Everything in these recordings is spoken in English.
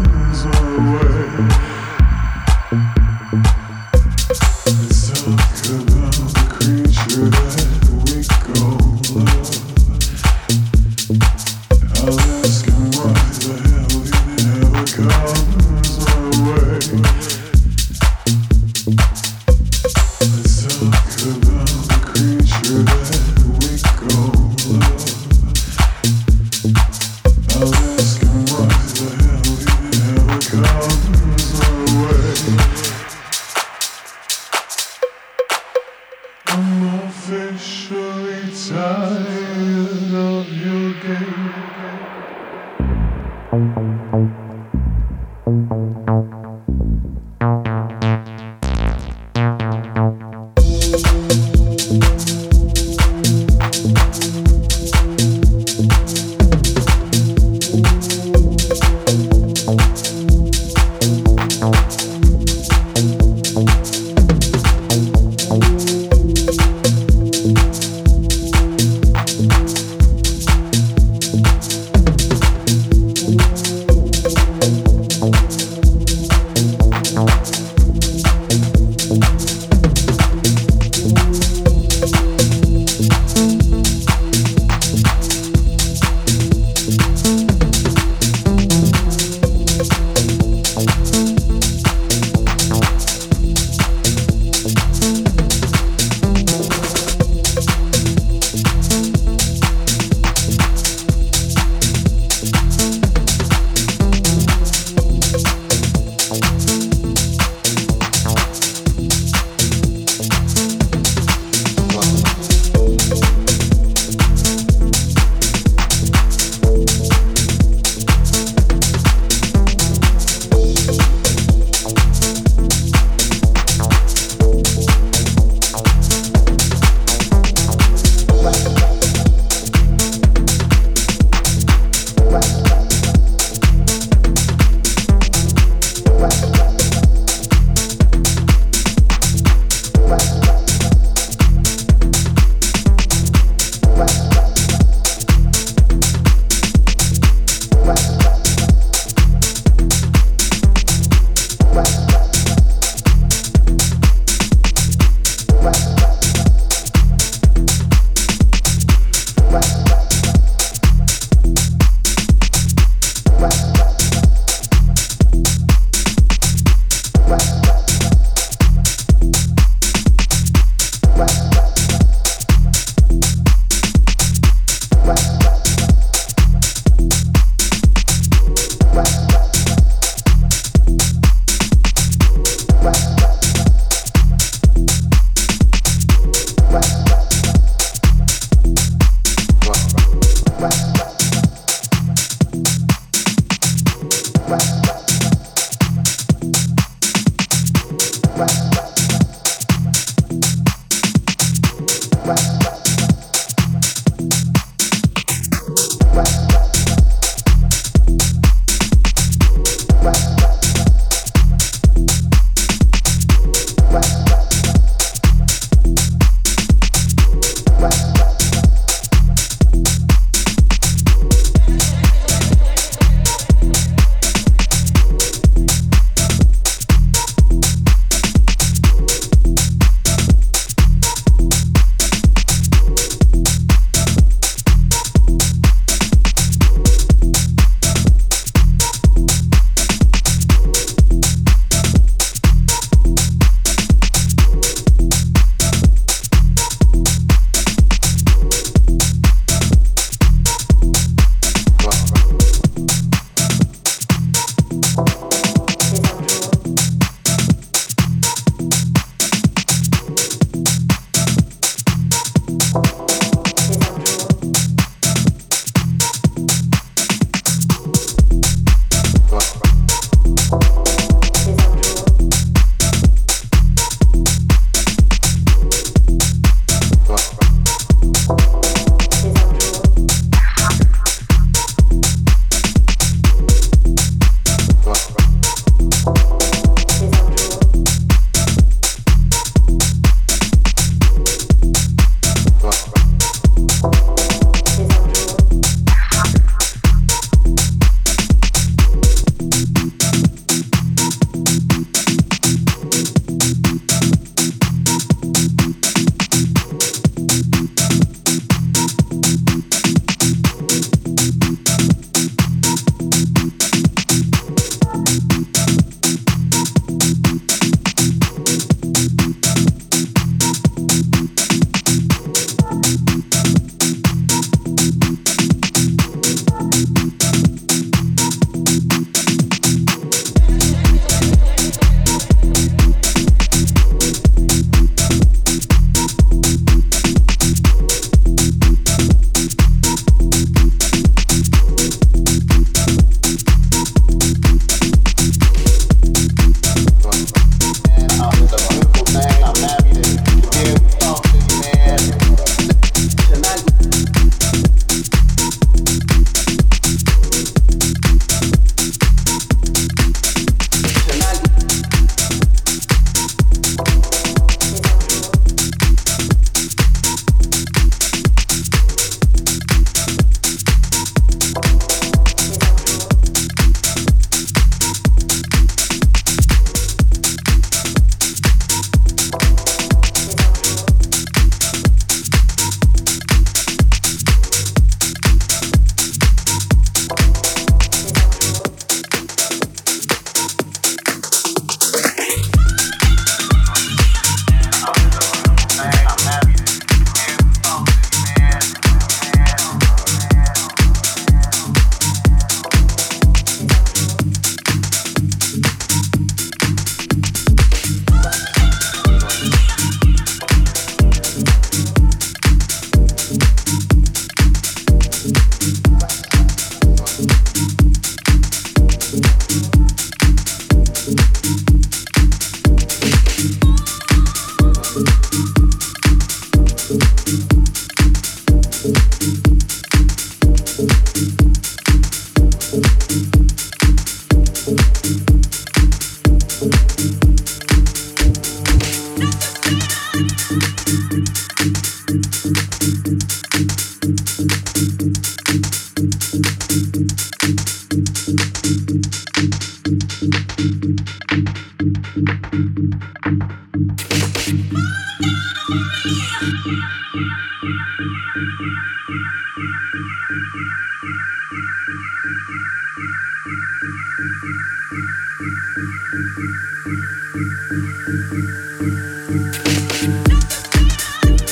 Ease away.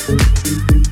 Thank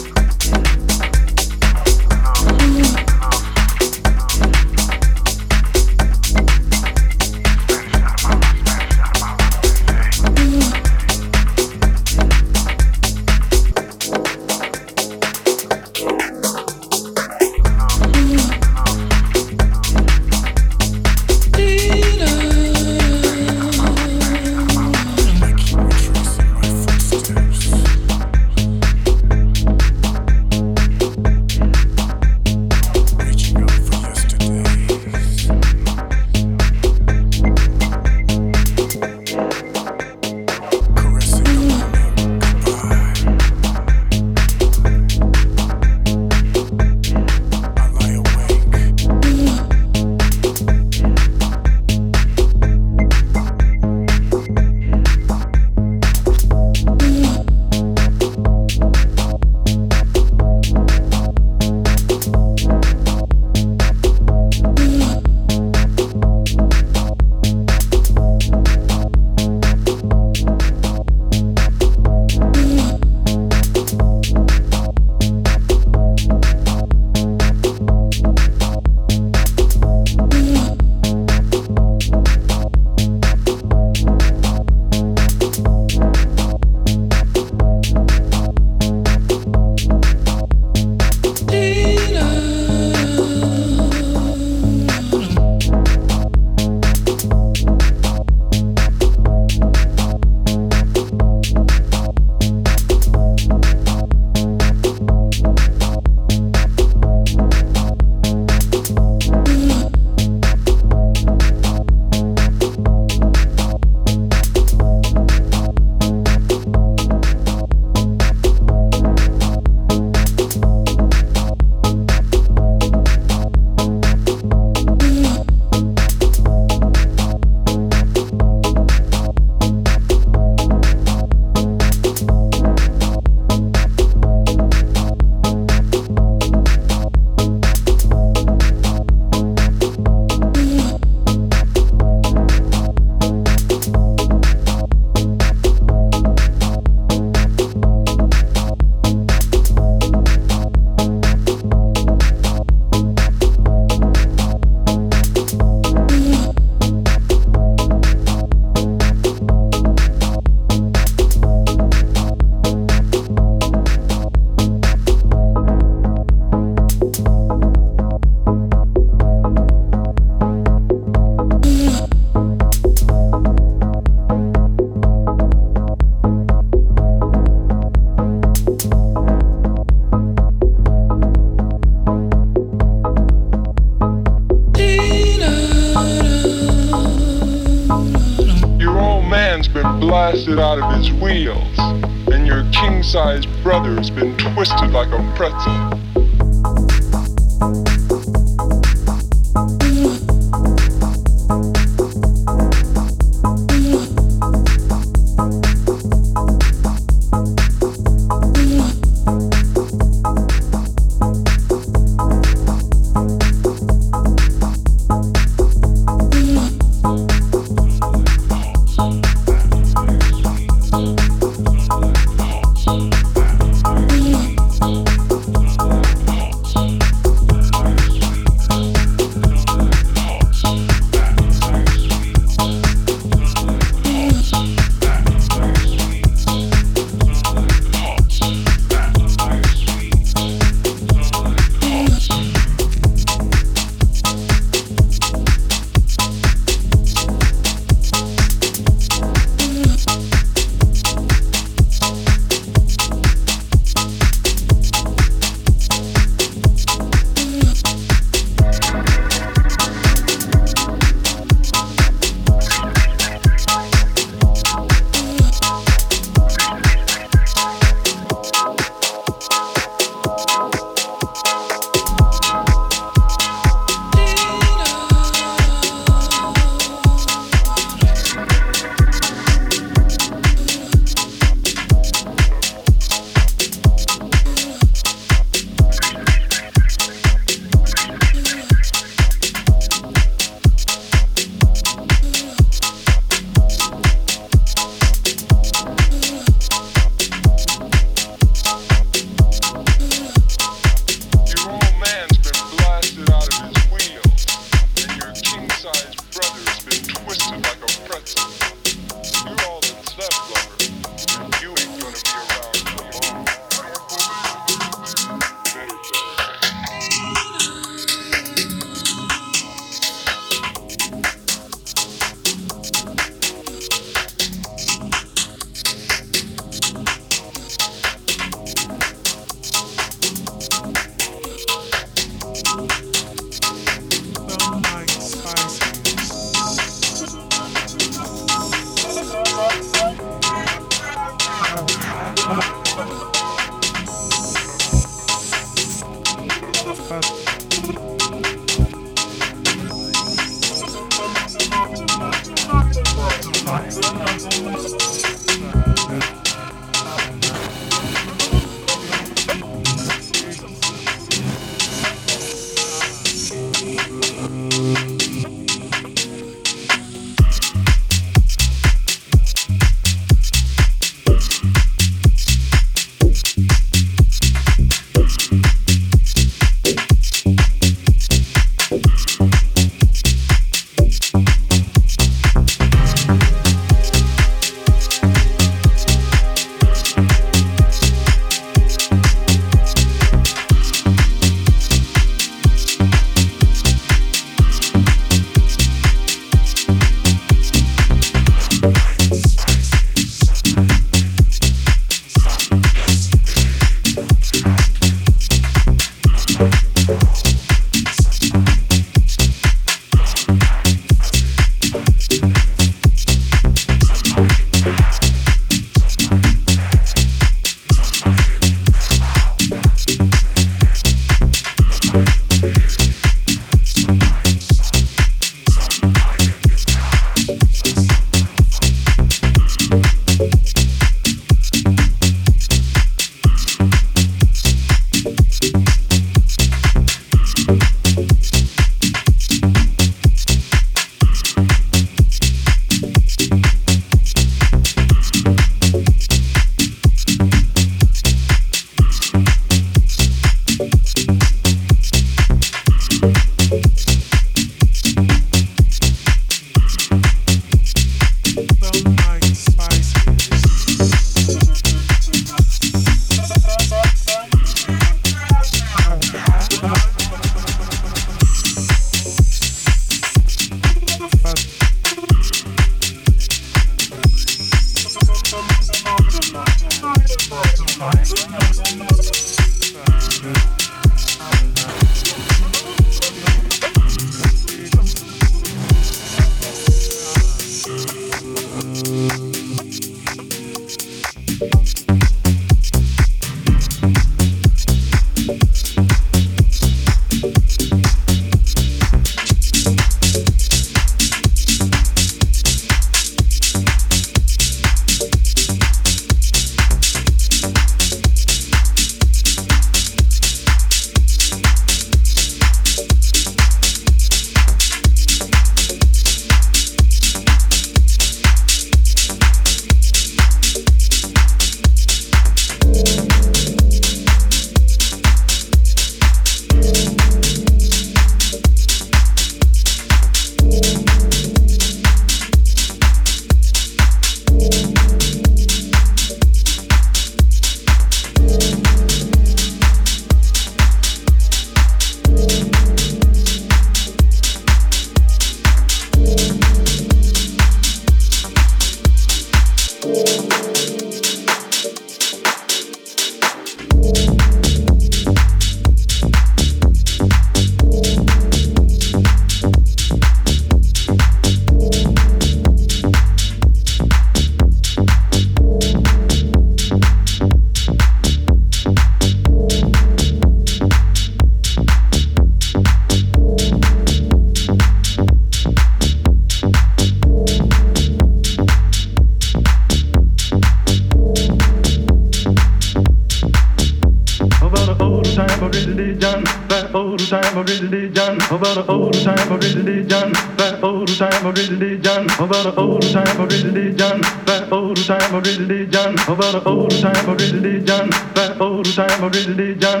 time of religion, about the old time of religion, that old time of religion, about the old time of religion, that old time of religion, about the old time of religion, that old time of religion,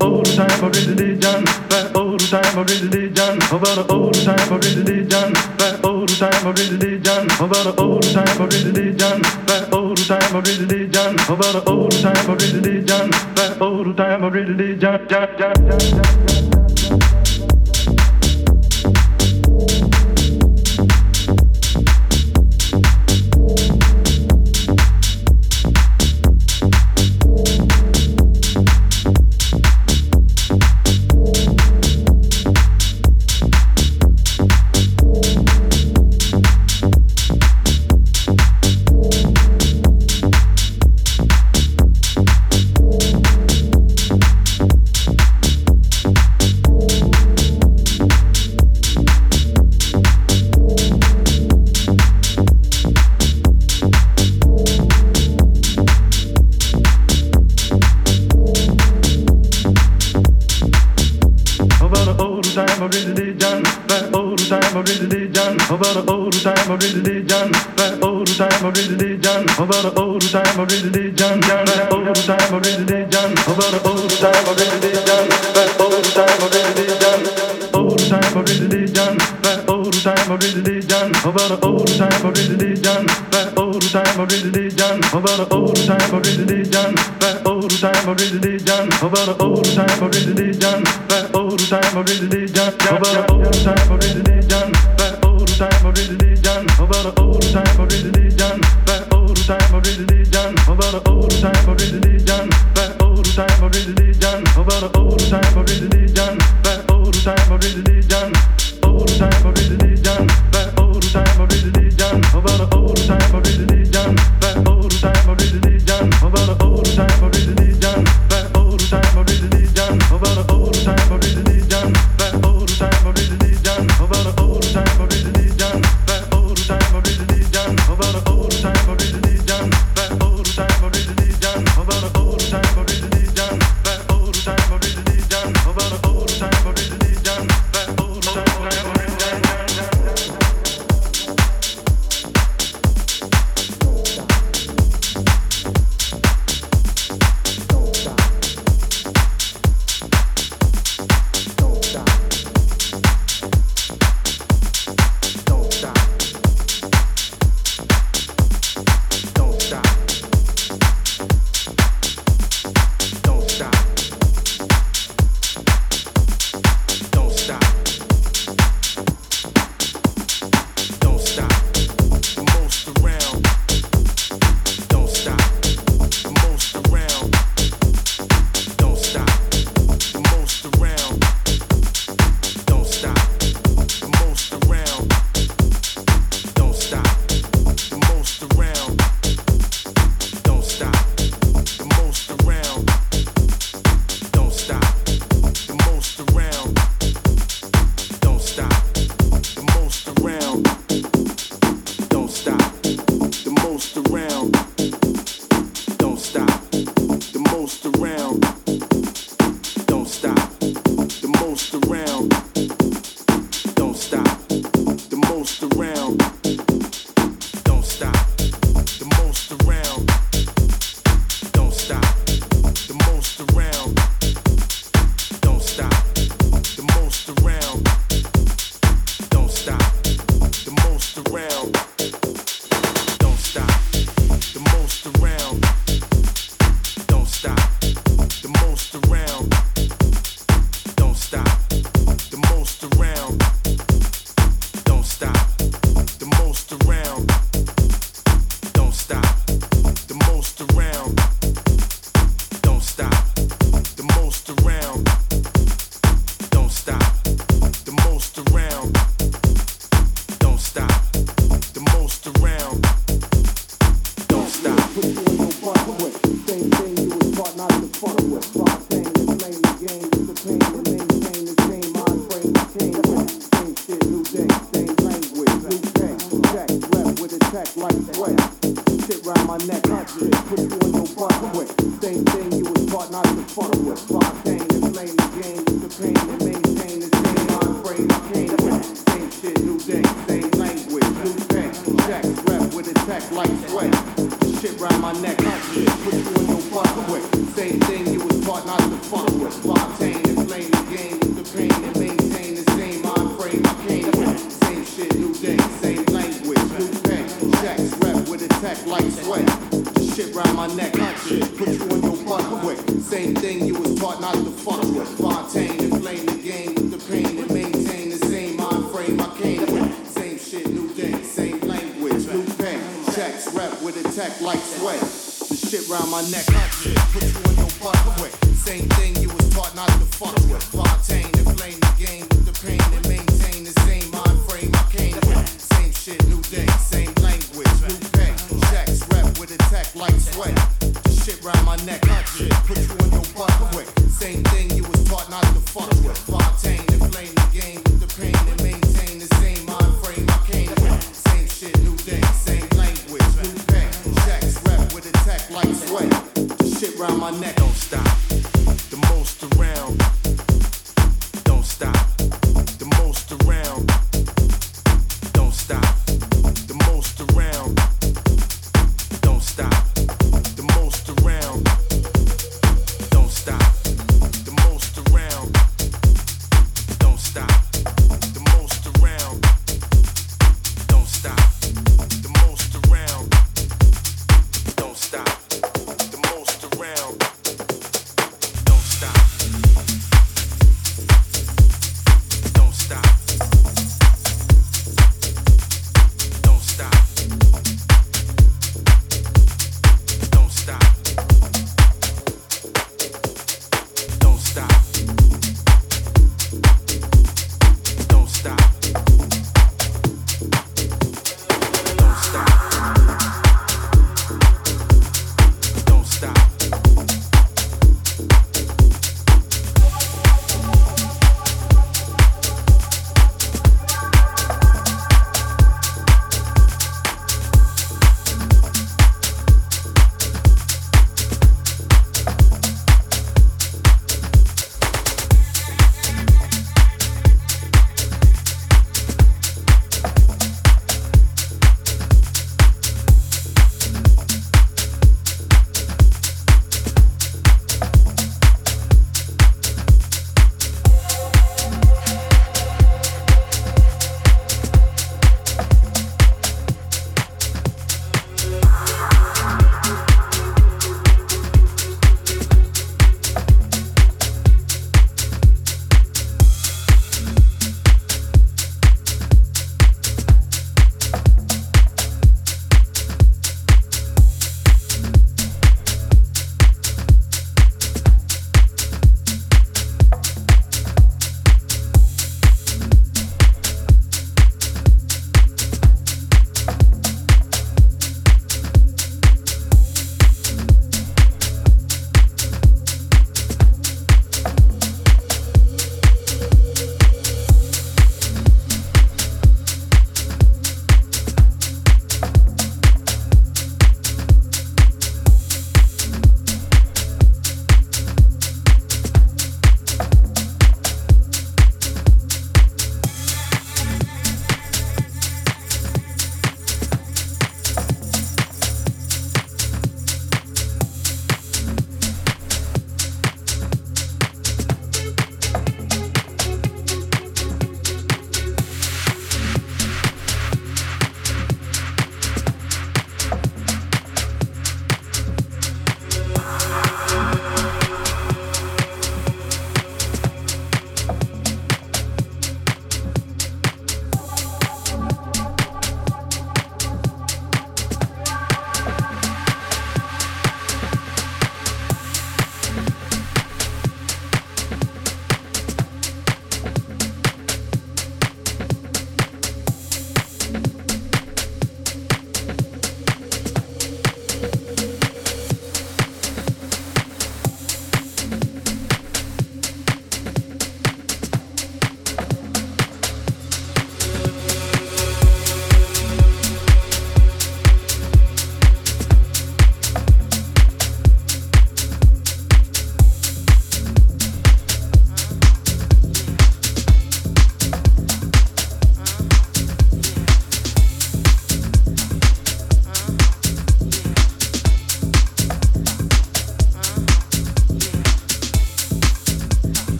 old time of religion, that old time of religion, about the old time of religion, that old time of religion, about the old time of religion, that old time of religion, about the old time of religion, that old time of religion, ja ja ja ja ja. About the old time of religion, time of religion, that old time old time of religion, about the old time old time of religion, that old time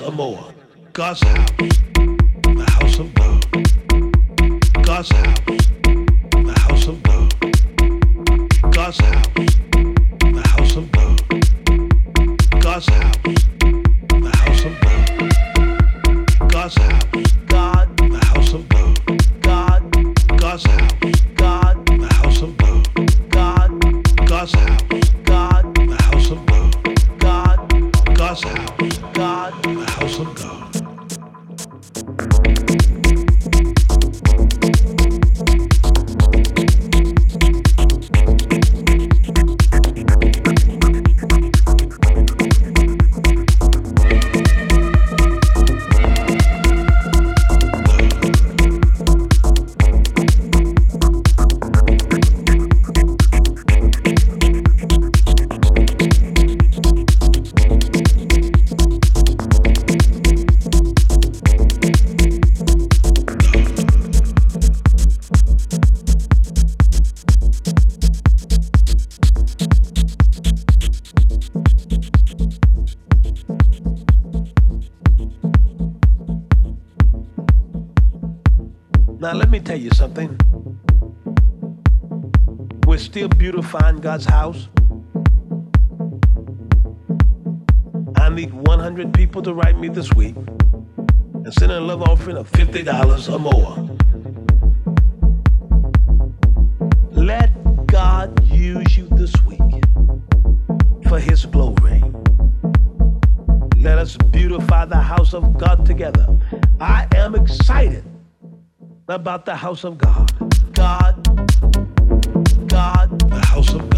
a mo. Let us beautify the house of God together. I am excited about the house of God. God, God, the house of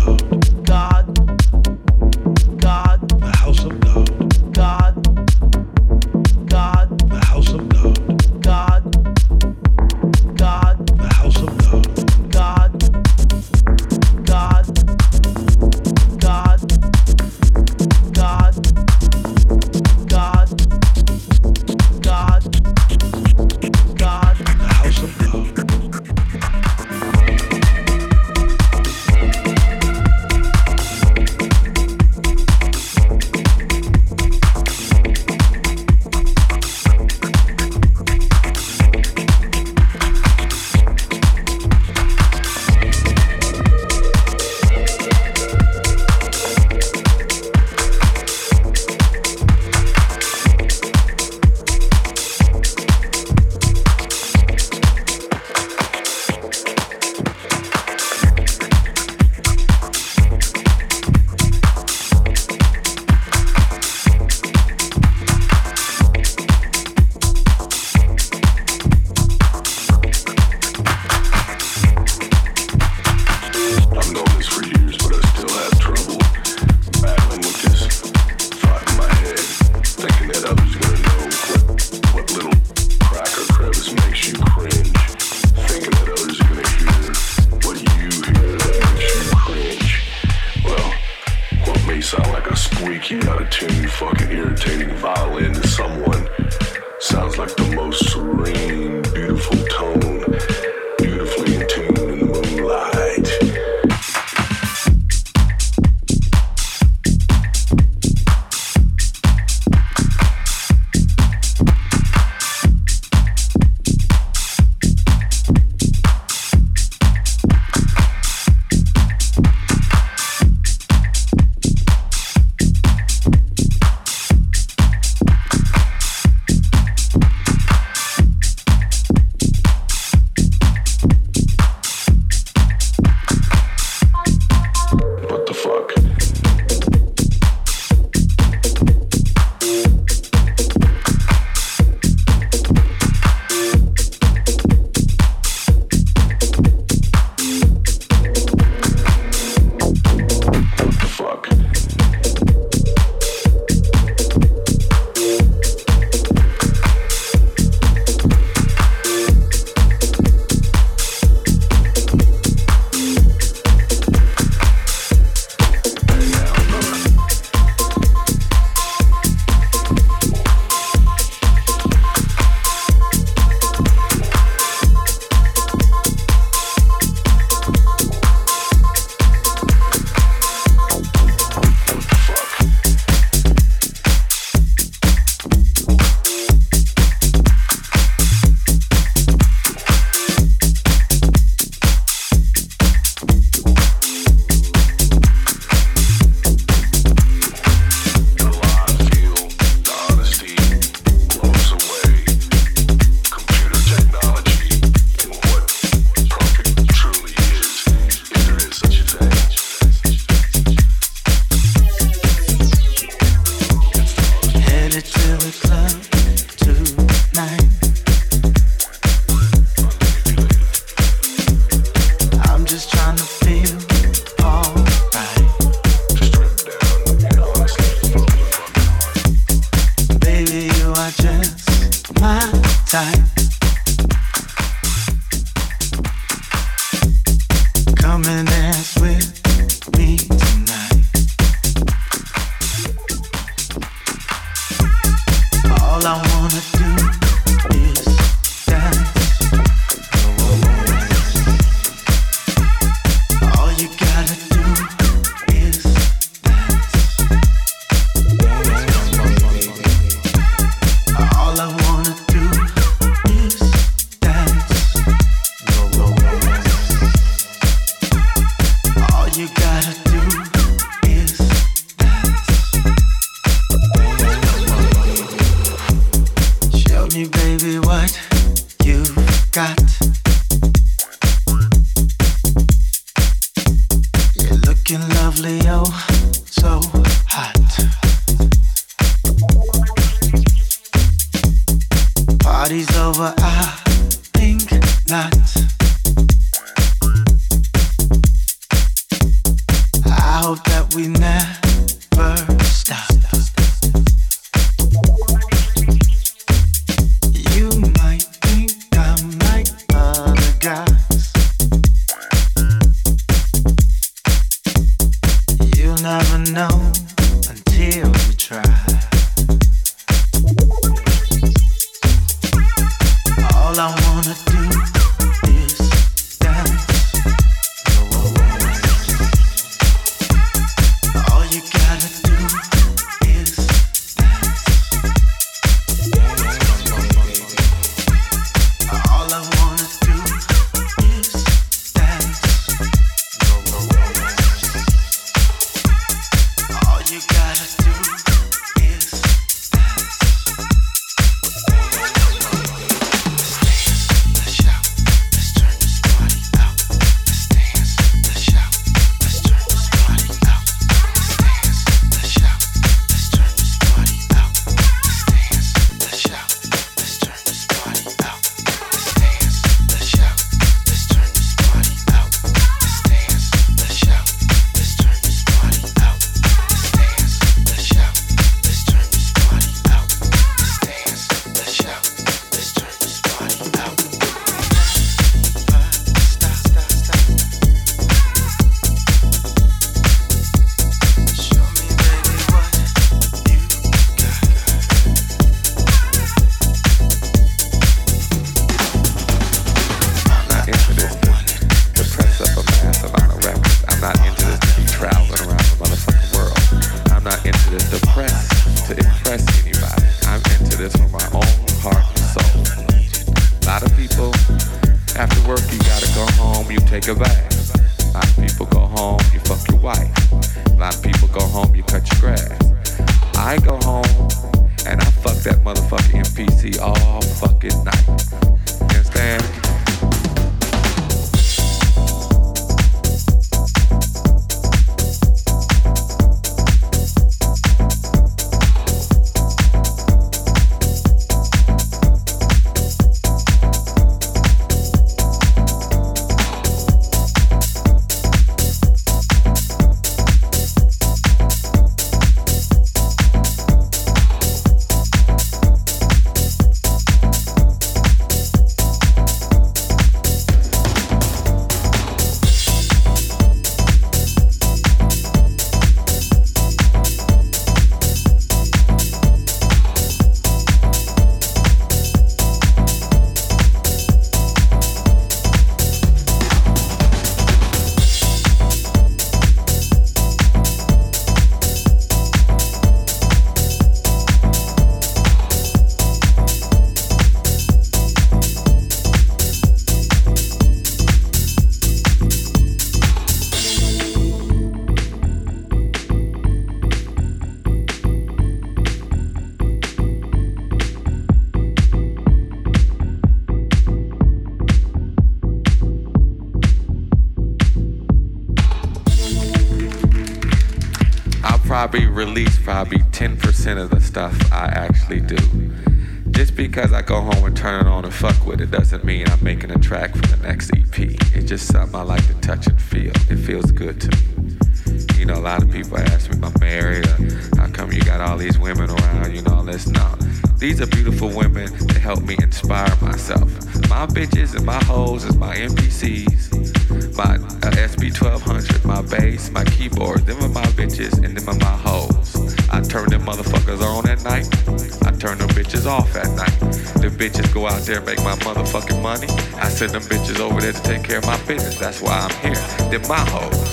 bitches go out there and make my motherfucking money. I send them bitches over there to take care of my business. That's why I'm here. They're my hoes.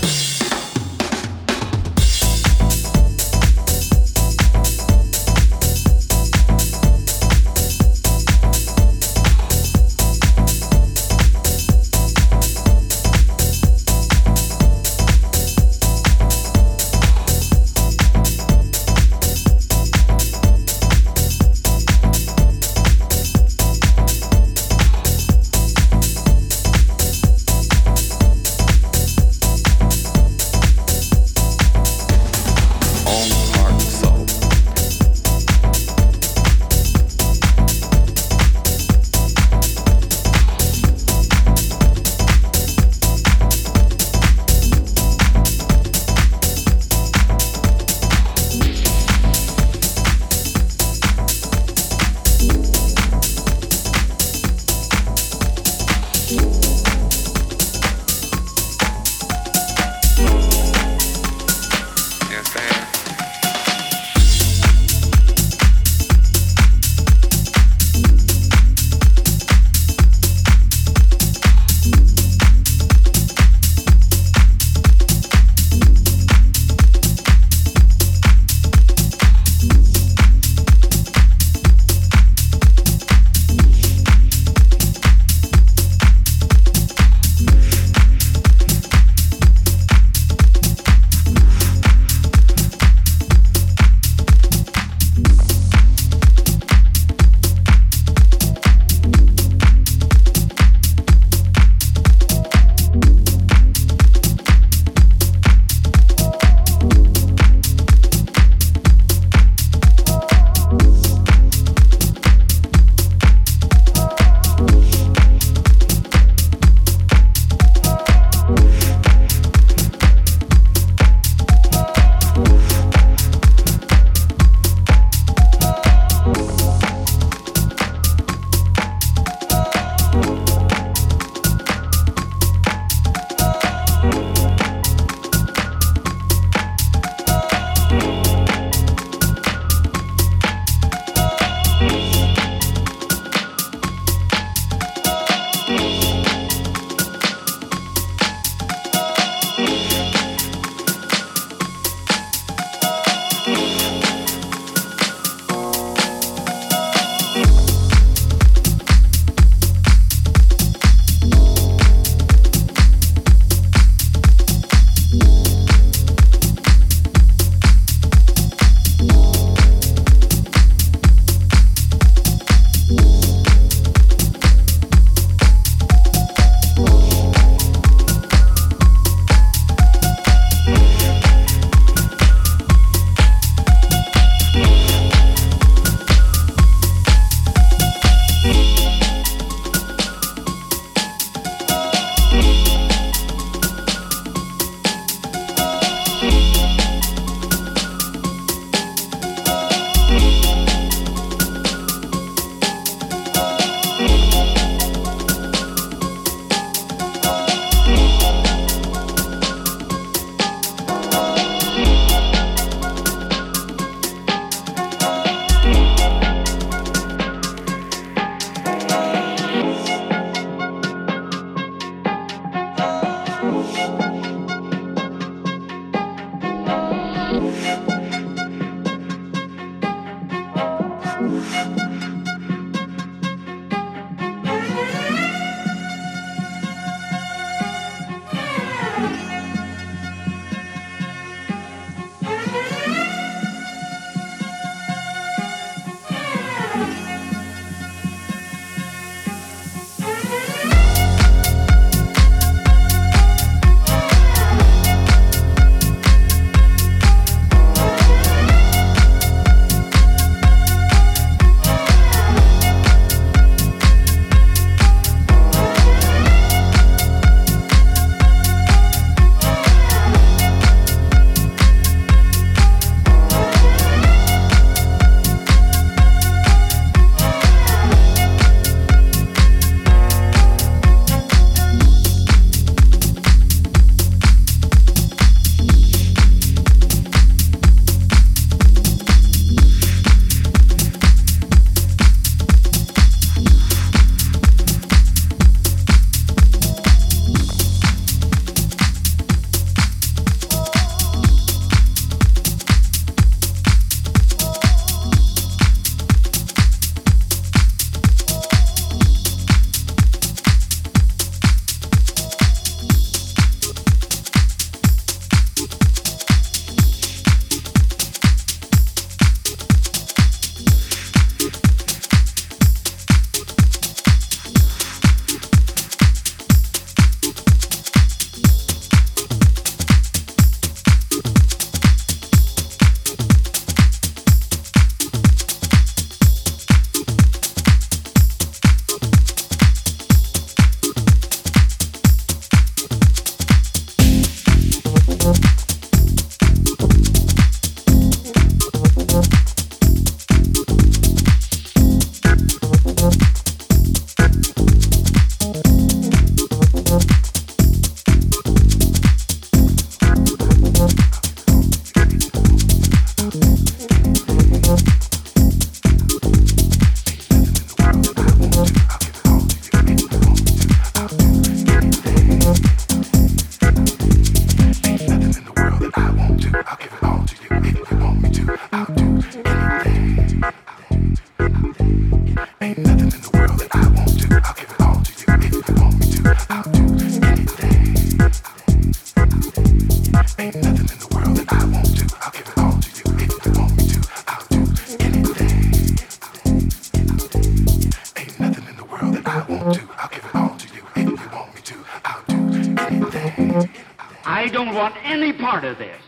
Any part of